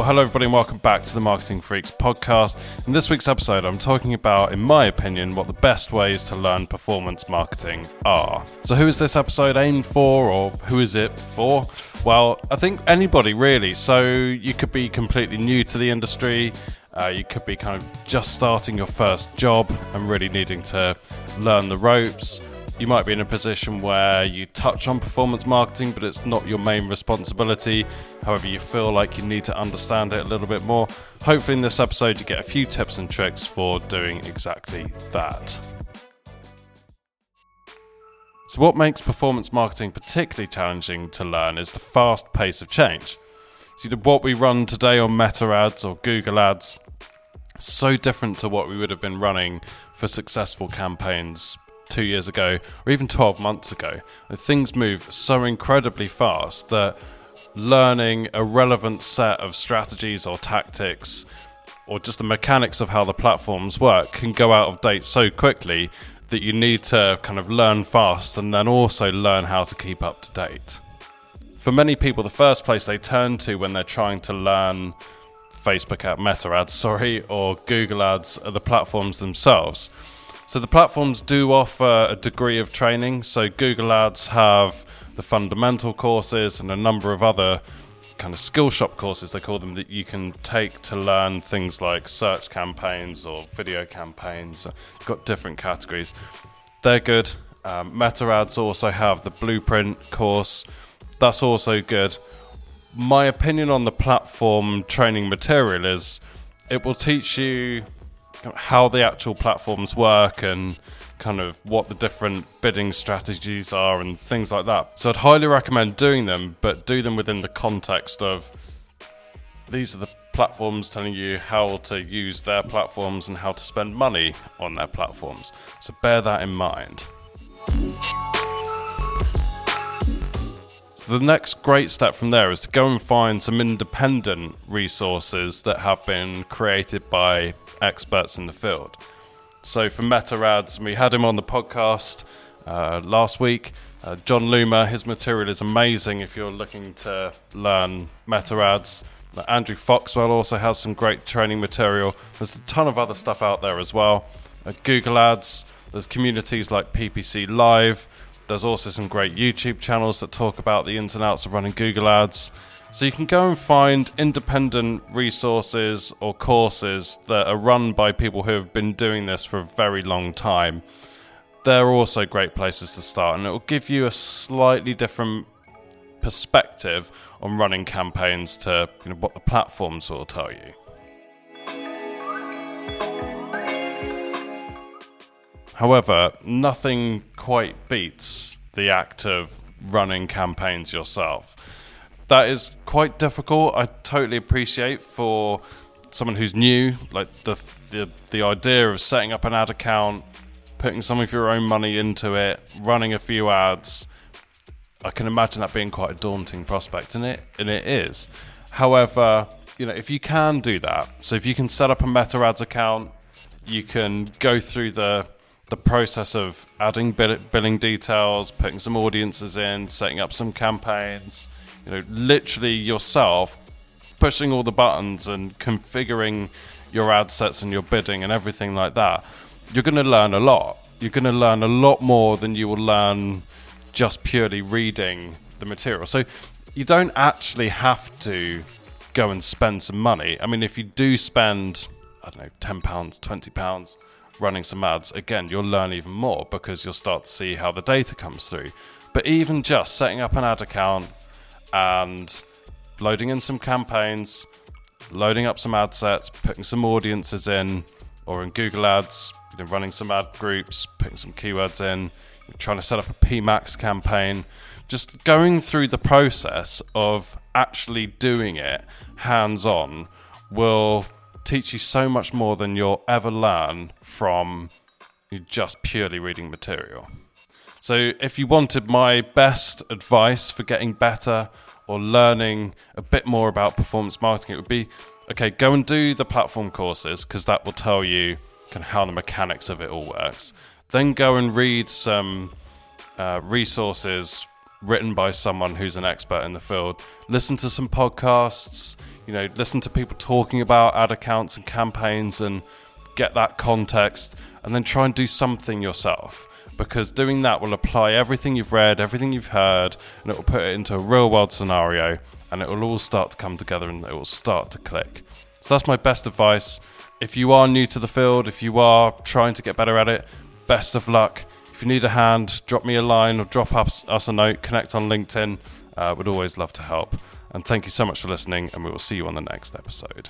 Well, hello, everybody, and welcome back to the Marketing Freaks podcast. In this week's episode, I'm talking about, in my opinion, what the best ways to learn performance marketing are. So, who is this episode aimed for, or who is it for? Well, I think anybody really. So, you could be completely new to the industry, uh, you could be kind of just starting your first job and really needing to learn the ropes you might be in a position where you touch on performance marketing, but it's not your main responsibility. However, you feel like you need to understand it a little bit more. Hopefully, in this episode, you get a few tips and tricks for doing exactly that. So, what makes performance marketing particularly challenging to learn is the fast pace of change. See, what we run today on Meta ads or Google ads so different to what we would have been running for successful campaigns two years ago or even 12 months ago. Things move so incredibly fast that learning a relevant set of strategies or tactics or just the mechanics of how the platforms work can go out of date so quickly that you need to kind of learn fast and then also learn how to keep up to date. For many people, the first place they turn to when they're trying to learn Facebook ad, Meta ads, sorry, or Google ads are the platforms themselves. So the platforms do offer a degree of training. So Google Ads have the fundamental courses and a number of other kind of Skillshop courses they call them that you can take to learn things like search campaigns or video campaigns. They've got different categories. They're good. Um, Meta Ads also have the Blueprint course. That's also good. My opinion on the platform training material is it will teach you how the actual platforms work and kind of what the different bidding strategies are and things like that. So I'd highly recommend doing them, but do them within the context of these are the platforms telling you how to use their platforms and how to spend money on their platforms. So bear that in mind. So the next great step from there is to go and find some independent resources that have been created by experts in the field. So for Meta Ads, we had him on the podcast uh, last week. Uh, Jon Loomer, his material is amazing if you're looking to learn Meta Ads. Uh, Andrew Foxwell also has some great training material. There's a ton of other stuff out there as well. Uh, Google Ads, there's communities like PPC Live. There's also some great YouTube channels that talk about the ins and outs of running Google Ads. So you can go and find independent resources or courses that are run by people who have been doing this for a very long time. They're also great places to start, and it will give you a slightly different perspective on running campaigns to you know, what the platforms will tell you. However, nothing quite beats the act of running campaigns yourself that is quite difficult. I totally appreciate for someone who's new, like the, the the idea of setting up an ad account, putting some of your own money into it, running a few ads. I can imagine that being quite a daunting prospect, and it and it is. However, you know, if you can do that, so if you can set up a Meta Ads account, you can go through the the process of adding billing details, putting some audiences in, setting up some campaigns you know, literally yourself pushing all the buttons and configuring your ad sets and your bidding and everything like that, you're going to learn a lot. You're going to learn a lot more than you will learn just purely reading the material. So you don't actually have to go and spend some money. I mean, if you do spend, I don't know, £10, £20 running some ads, again, you'll learn even more because you'll start to see how the data comes through. But even just setting up an ad account, and loading in some campaigns, loading up some ad sets, putting some audiences in, or in Google Ads, you know, running some ad groups, putting some keywords in, trying to set up a PMAX campaign, just going through the process of actually doing it hands on will teach you so much more than you'll ever learn from just purely reading material. So, if you wanted my best advice for getting better or learning a bit more about performance marketing, it would be okay, go and do the platform courses because that will tell you kind of how the mechanics of it all works. Then go and read some uh, resources written by someone who's an expert in the field. Listen to some podcasts, you know, listen to people talking about ad accounts and campaigns and get that context and then try and do something yourself because doing that will apply everything you've read, everything you've heard, and it will put it into a real world scenario and it will all start to come together and it will start to click. So that's my best advice. If you are new to the field, if you are trying to get better at it, best of luck. If you need a hand, drop me a line or drop us, us a note, connect on LinkedIn. Uh, would always love to help. And thank you so much for listening, and we will see you on the next episode.